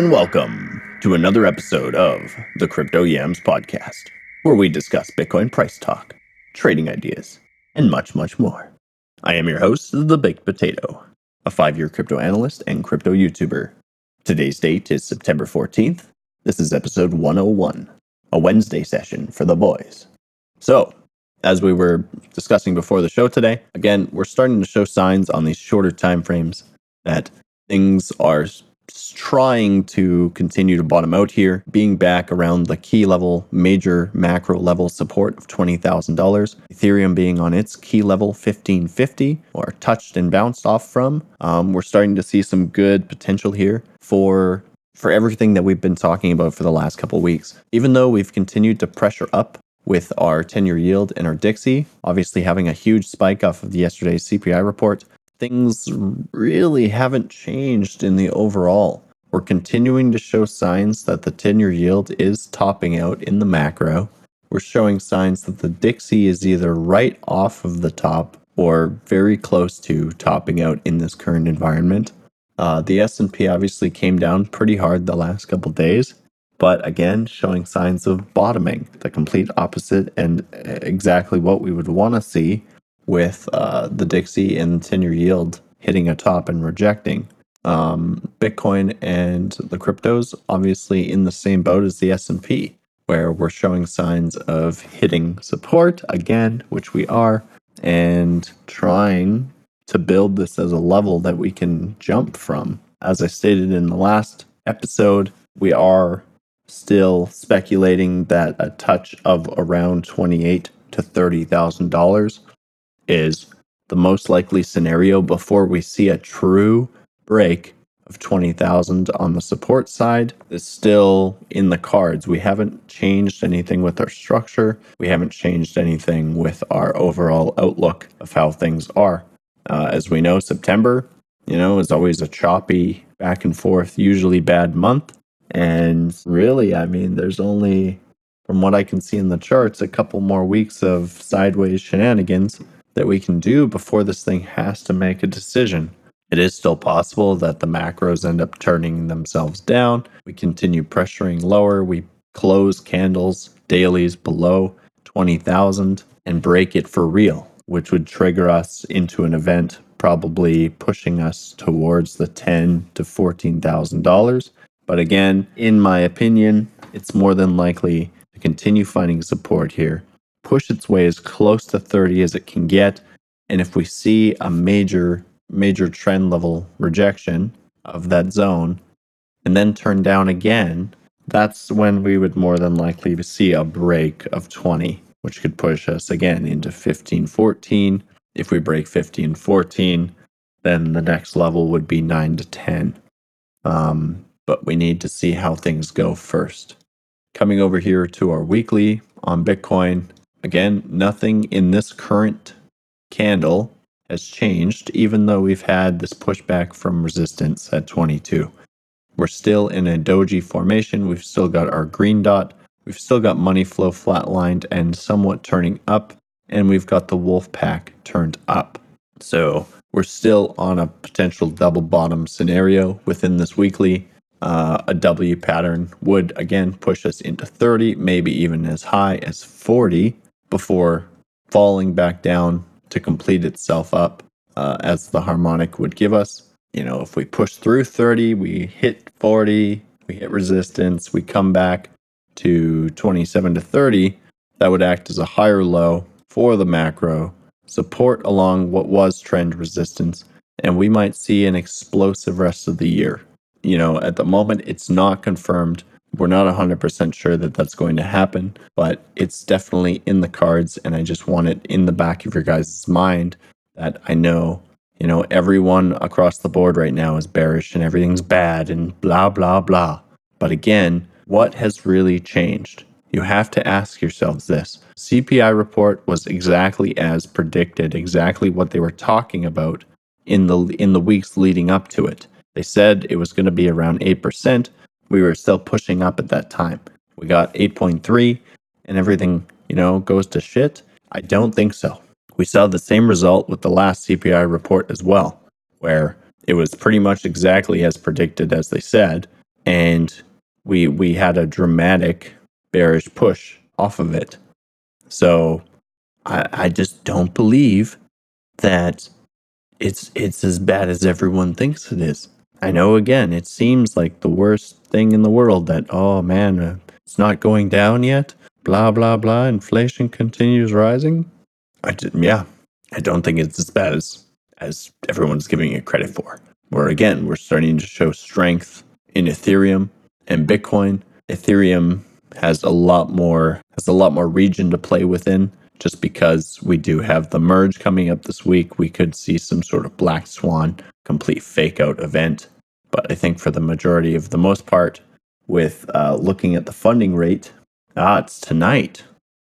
and welcome to another episode of the Crypto Yams podcast, where we discuss Bitcoin price talk, trading ideas, and much, much more. I am your host, The Baked Potato, a five year crypto analyst and crypto YouTuber. Today's date is September 14th. This is episode 101, a Wednesday session for the boys. So, as we were discussing before the show today, again, we're starting to show signs on these shorter time frames that things are trying to continue to bottom out here, being back around the key level, major macro level support of $20,000. Ethereum being on its key level 1550 or touched and bounced off from. Um, we're starting to see some good potential here for for everything that we've been talking about for the last couple weeks. Even though we've continued to pressure up with our 10 year yield and our DXY, obviously having a huge spike off of yesterday's CPI report, things really haven't changed in the overall. We're continuing to show signs that the 10 year yield is topping out in the macro. We're showing signs that the DXY is either right off of the top or very close to topping out in this current environment. Uh, the S&P obviously came down pretty hard the last couple days, but again, showing signs of bottoming, the complete opposite and exactly what we would want to see with uh, the DXY and 10 year yield hitting a top and rejecting. Um, Bitcoin and the cryptos obviously in the same boat as the S&P where we're showing signs of hitting support again, which we are, and trying to build this as a level that we can jump from. As I stated in the last episode, we are still speculating that a touch of around twenty-eight to thirty thousand dollars is the most likely scenario before we see a true break of 20,000 on the support side is still in the cards. We haven't changed anything with our structure. We haven't changed anything with our overall outlook of how things are. Uh, as we know, September, you know, is always a choppy back and forth, usually bad month. And really, I mean, there's only, from what I can see in the charts, a couple more weeks of sideways shenanigans that we can do before this thing has to make a decision. It is still possible that the macros end up turning themselves down. We continue pressuring lower. We close candles, dailies below 20,000 and break it for real, which would trigger us into an event probably pushing us towards the ten to fourteen thousand dollars. But again, in my opinion, it's more than likely to continue finding support here push its way as close to 30 as it can get. And if we see a major, major trend level rejection of that zone and then turn down again, that's when we would more than likely see a break of 20, which could push us again into 15, 14. If we break 15, 14, then the next level would be 9 to 10. Um, but we need to see how things go first. Coming over here to our weekly on Bitcoin, Again, nothing in this current candle has changed, even though we've had this pushback from resistance at 22. We're still in a doji formation. We've still got our green dot. We've still got money flow flatlined and somewhat turning up. And we've got the wolf pack turned up. So we're still on a potential double bottom scenario within this weekly. Uh, a W pattern would again push us into 30, maybe even as high as 40 before falling back down to complete itself up uh, as the harmonic would give us. You know, if we push through 30, we hit 40, we hit resistance, we come back to 27 to 30, that would act as a higher low for the macro, support along what was trend resistance, and we might see an explosive rest of the year. You know, at the moment, it's not confirmed we're not 100% sure that that's going to happen, but it's definitely in the cards. And I just want it in the back of your guys' mind that I know, you know, everyone across the board right now is bearish and everything's bad and blah, blah, blah. But again, what has really changed? You have to ask yourselves this. CPI report was exactly as predicted, exactly what they were talking about in the in the weeks leading up to it. They said it was going to be around 8% we were still pushing up at that time. We got 8.3 and everything, you know, goes to shit. I don't think so. We saw the same result with the last CPI report as well, where it was pretty much exactly as predicted as they said. and we we had a dramatic bearish push off of it. So I, I just don't believe that it's it's as bad as everyone thinks it is. I know again, it seems like the worst thing in the world that oh man, uh, it's not going down yet. Blah blah blah. Inflation continues rising. I did, yeah, I don't think it's as bad as as everyone's giving it credit for. Where again, we're starting to show strength in Ethereum and Bitcoin. Ethereum has a lot more has a lot more region to play within just because we do have the merge coming up this week. We could see some sort of black swan complete fake out event. But I think for the majority of the most part, with uh, looking at the funding rate, ah, it's tonight.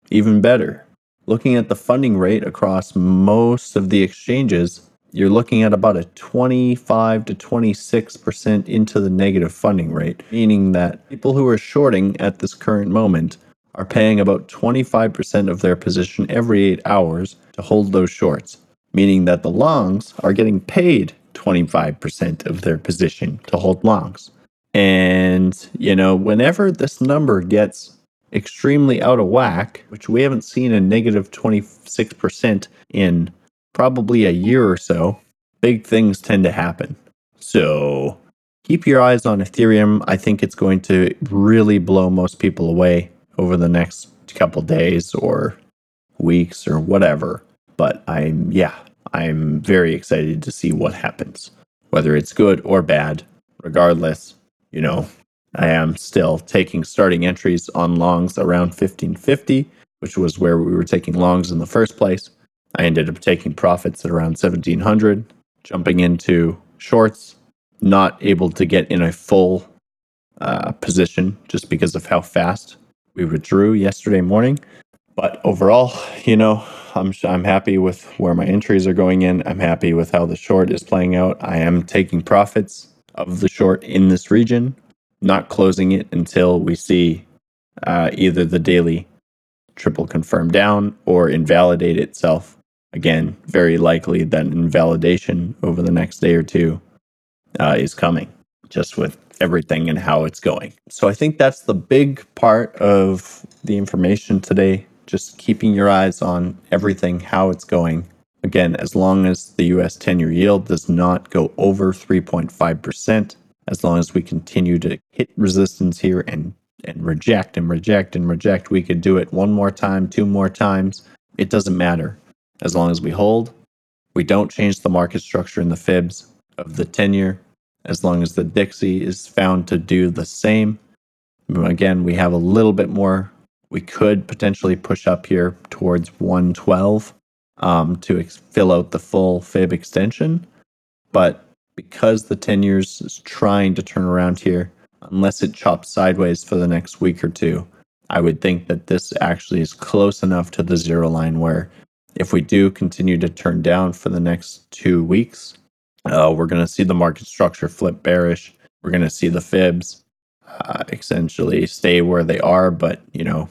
Even better. Looking at the funding rate across most of the exchanges, you're looking at about a 25 to 26% into the negative funding rate, meaning that people who are shorting at this current moment are paying about 25% of their position every eight hours to hold those shorts, meaning that the longs are getting paid 25% of their position to hold longs. And, you know, whenever this number gets extremely out of whack, which we haven't seen a negative 26% in probably a year or so, big things tend to happen. So keep your eyes on Ethereum. I think it's going to really blow most people away over the next couple days or weeks or whatever. But I'm, yeah, I'm very excited to see what happens, whether it's good or bad. Regardless, you know, I am still taking starting entries on longs around 1550, which was where we were taking longs in the first place. I ended up taking profits at around 1700, jumping into shorts, not able to get in a full uh, position just because of how fast we withdrew yesterday morning. But overall, you know, I'm I'm happy with where my entries are going in. I'm happy with how the short is playing out. I am taking profits of the short in this region, not closing it until we see uh, either the daily triple confirm down or invalidate itself again, very likely that invalidation over the next day or two uh, is coming, just with everything and how it's going. So I think that's the big part of the information today. Just keeping your eyes on everything, how it's going. Again, as long as the US 10 year yield does not go over 3.5%, as long as we continue to hit resistance here and, and reject and reject and reject, we could do it one more time, two more times. It doesn't matter as long as we hold, we don't change the market structure in the fibs of the 10 year, as long as the DXY is found to do the same. Again, we have a little bit more. We could potentially push up here towards 112 um, to ex- fill out the full fib extension. But because the 10 years is trying to turn around here, unless it chops sideways for the next week or two, I would think that this actually is close enough to the zero line where if we do continue to turn down for the next two weeks, uh, we're going to see the market structure flip bearish. We're going to see the fibs uh, essentially stay where they are, but you know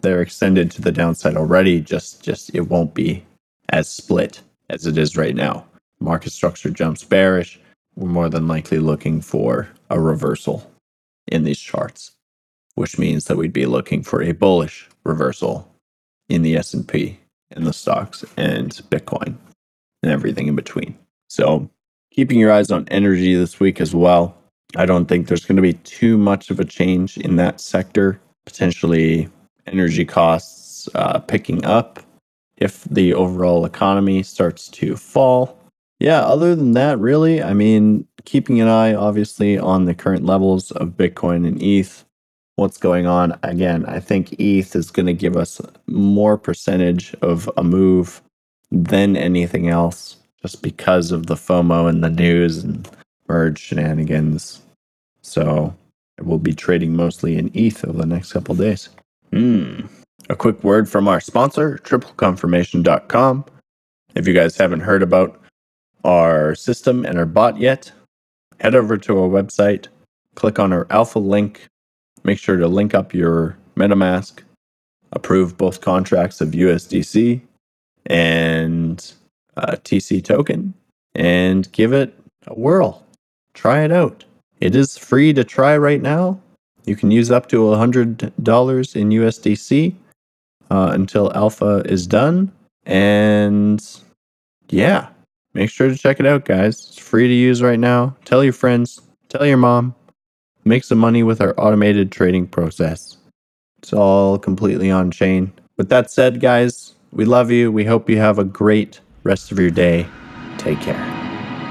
they're extended to the downside already. Just, just it won't be as split as it is right now. Market structure jumps bearish. We're more than likely looking for a reversal in these charts, which means that we'd be looking for a bullish reversal in the S&P and the stocks and Bitcoin and everything in between. So, keeping your eyes on energy this week as well. I don't think there's going to be too much of a change in that sector. Potentially, energy costs uh, picking up if the overall economy starts to fall. Yeah, other than that, really, I mean, keeping an eye obviously on the current levels of Bitcoin and ETH what's going on. Again, I think ETH is going to give us more percentage of a move than anything else, just because of the FOMO and the news and merge shenanigans. So I will be trading mostly in ETH over the next couple days. Hmm. A quick word from our sponsor, tripleconfirmation.com. If you guys haven't heard about our system and our bot yet, head over to our website, click on our alpha link Make sure to link up your MetaMask, approve both contracts of USDC and uh, TC token, and give it a whirl. Try it out. It is free to try right now. You can use up to $100 in USDC uh, until alpha is done. And yeah, make sure to check it out, guys. It's free to use right now. Tell your friends, tell your mom. Make some money with our automated trading process. It's all completely on chain. With that said, guys, we love you. We hope you have a great rest of your day. Take care.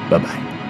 Bye bye.